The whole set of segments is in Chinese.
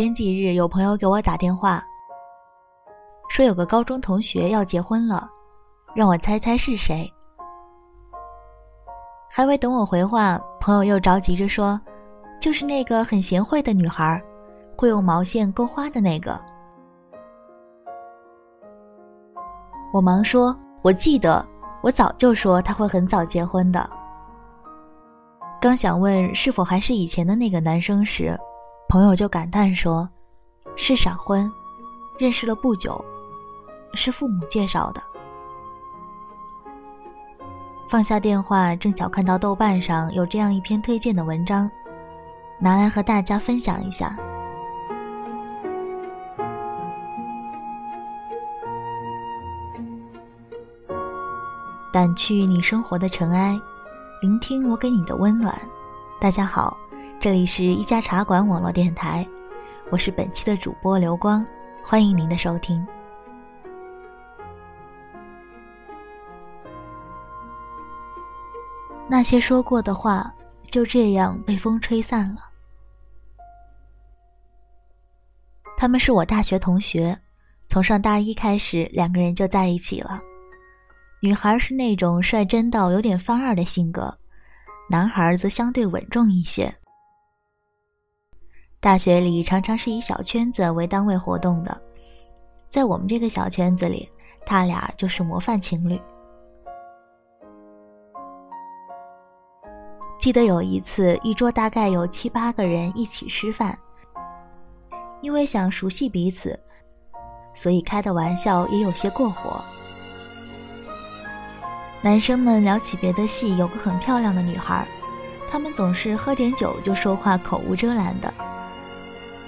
前几日有朋友给我打电话，说有个高中同学要结婚了，让我猜猜是谁。还未等我回话，朋友又着急着说：“就是那个很贤惠的女孩，会用毛线钩花的那个。”我忙说：“我记得，我早就说他会很早结婚的。”刚想问是否还是以前的那个男生时，朋友就感叹说：“是闪婚，认识了不久，是父母介绍的。”放下电话，正巧看到豆瓣上有这样一篇推荐的文章，拿来和大家分享一下。掸去你生活的尘埃。聆听我给你的温暖。大家好，这里是一家茶馆网络电台，我是本期的主播刘光，欢迎您的收听。那些说过的话，就这样被风吹散了。他们是我大学同学，从上大一开始，两个人就在一起了。女孩是那种率真到有点范儿的性格，男孩则相对稳重一些。大学里常常是以小圈子为单位活动的，在我们这个小圈子里，他俩就是模范情侣。记得有一次，一桌大概有七八个人一起吃饭，因为想熟悉彼此，所以开的玩笑也有些过火。男生们聊起别的系有个很漂亮的女孩，他们总是喝点酒就说话口无遮拦的。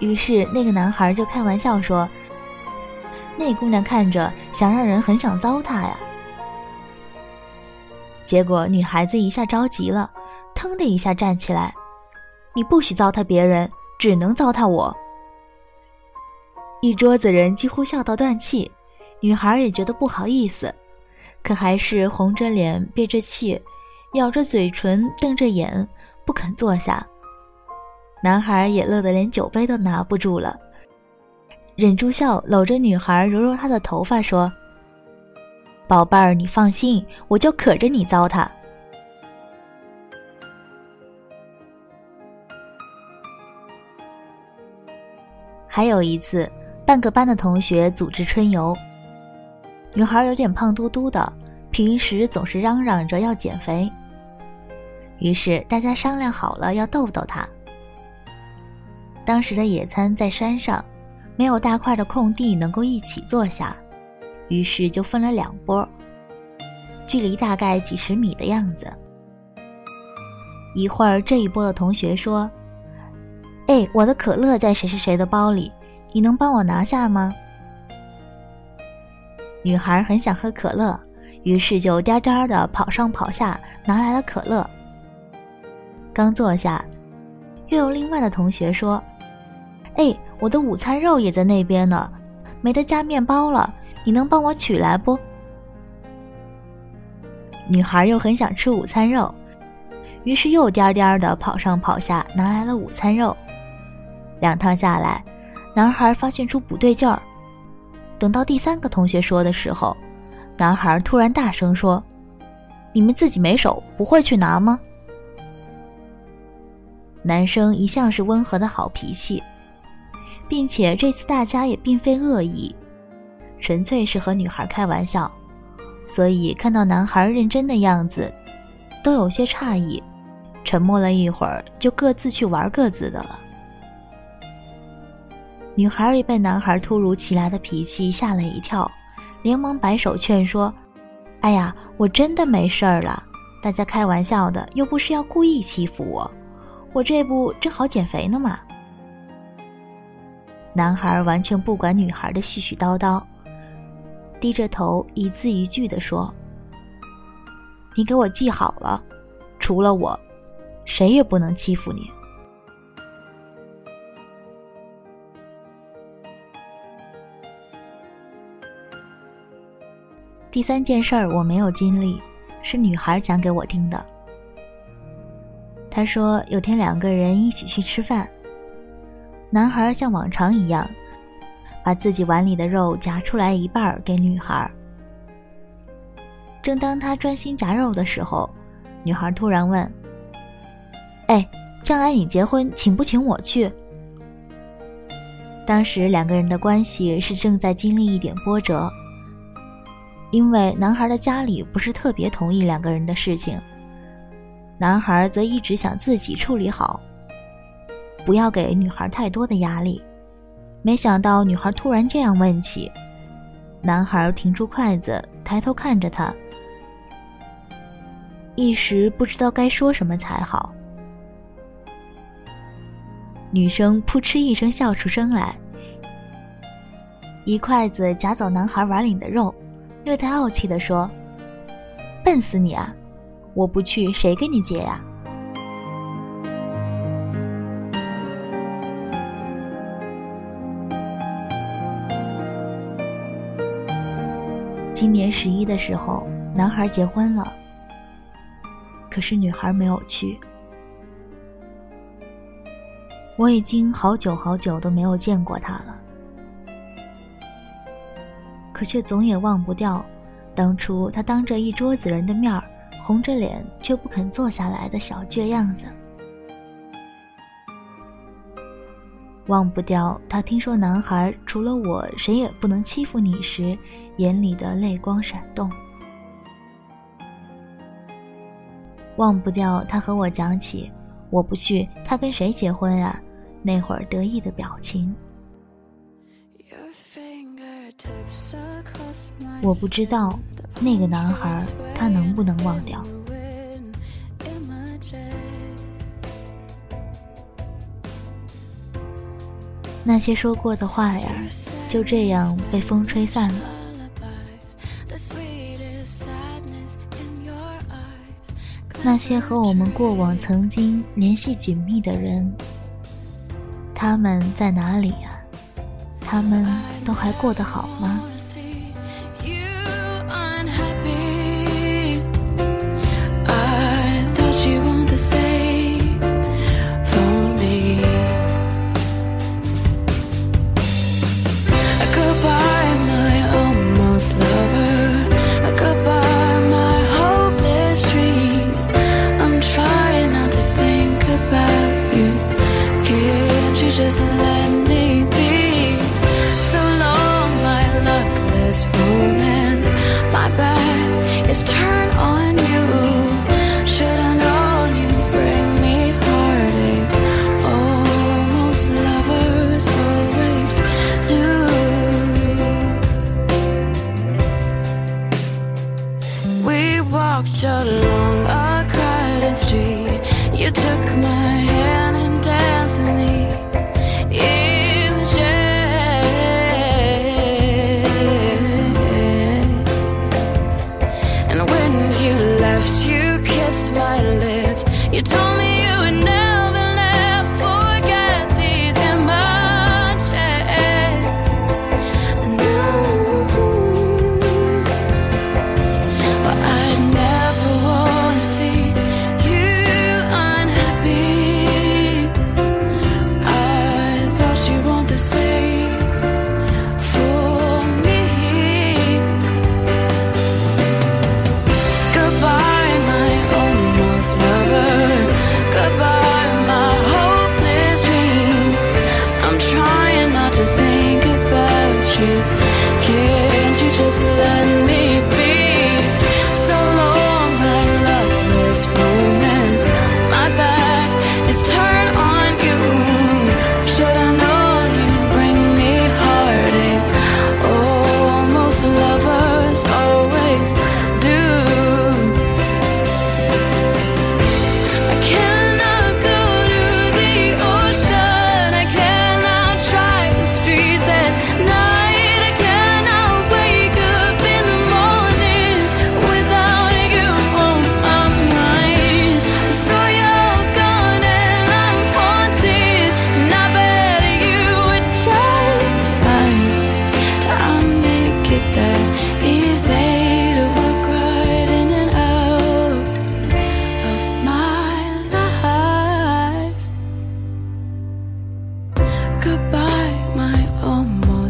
于是那个男孩就开玩笑说：“那姑娘看着想让人很想糟蹋呀。”结果女孩子一下着急了，腾的一下站起来：“你不许糟蹋别人，只能糟蹋我。”一桌子人几乎笑到断气，女孩也觉得不好意思。可还是红着脸，憋着气，咬着嘴唇，瞪着眼，不肯坐下。男孩也乐得连酒杯都拿不住了，忍住笑，搂着女孩，揉揉她的头发，说：“宝贝儿，你放心，我就可着你糟蹋。”还有一次，半个班的同学组织春游。女孩有点胖嘟嘟的，平时总是嚷嚷着要减肥。于是大家商量好了要逗逗她。当时的野餐在山上，没有大块的空地能够一起坐下，于是就分了两波，距离大概几十米的样子。一会儿这一波的同学说：“哎，我的可乐在谁谁谁的包里，你能帮我拿下吗？”女孩很想喝可乐，于是就颠颠的跑上跑下拿来了可乐。刚坐下，又有另外的同学说：“哎，我的午餐肉也在那边呢，没得加面包了，你能帮我取来不？”女孩又很想吃午餐肉，于是又颠颠的跑上跑下拿来了午餐肉。两趟下来，男孩发现出不对劲儿。等到第三个同学说的时候，男孩突然大声说：“你们自己没手，不会去拿吗？”男生一向是温和的好脾气，并且这次大家也并非恶意，纯粹是和女孩开玩笑，所以看到男孩认真的样子，都有些诧异，沉默了一会儿，就各自去玩各自的了。女孩也被男孩突如其来的脾气吓了一跳，连忙摆手劝说：“哎呀，我真的没事儿了，大家开玩笑的，又不是要故意欺负我，我这不正好减肥呢吗？”男孩完全不管女孩的絮絮叨叨，低着头一字一句地说：“你给我记好了，除了我，谁也不能欺负你。”第三件事儿我没有经历，是女孩讲给我听的。她说有天两个人一起去吃饭，男孩像往常一样，把自己碗里的肉夹出来一半给女孩。正当他专心夹肉的时候，女孩突然问：“哎，将来你结婚，请不请我去？”当时两个人的关系是正在经历一点波折，因为男孩的家里不是特别同意两个人的事情，男孩则一直想自己处理好，不要给女孩太多的压力。没想到女孩突然这样问起，男孩停住筷子，抬头看着她，一时不知道该说什么才好。女生扑哧一声笑出声来，一筷子夹走男孩碗里的肉，略带傲气地说：“笨死你啊！我不去，谁跟你结呀？”今年十一的时候，男孩结婚了，可是女孩没有去。我已经好久好久都没有见过他了，可却总也忘不掉当初他当着一桌子人的面儿，红着脸却不肯坐下来的小倔样子。忘不掉他听说男孩除了我谁也不能欺负你时，眼里的泪光闪动。忘不掉他和我讲起，我不去，他跟谁结婚啊？那会儿得意的表情，我不知道那个男孩他能不能忘掉那些说过的话呀，就这样被风吹散了。那些和我们过往曾经联系紧密的人。他们在哪里呀？他们都还过得好吗？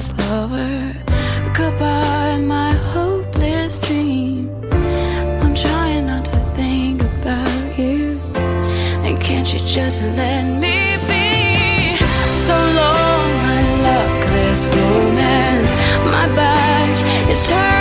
anyone's lover. Goodbye, my hopeless dream. I'm trying not to think about you. And can't you just let me be? So long, my luckless romance. My back is turned.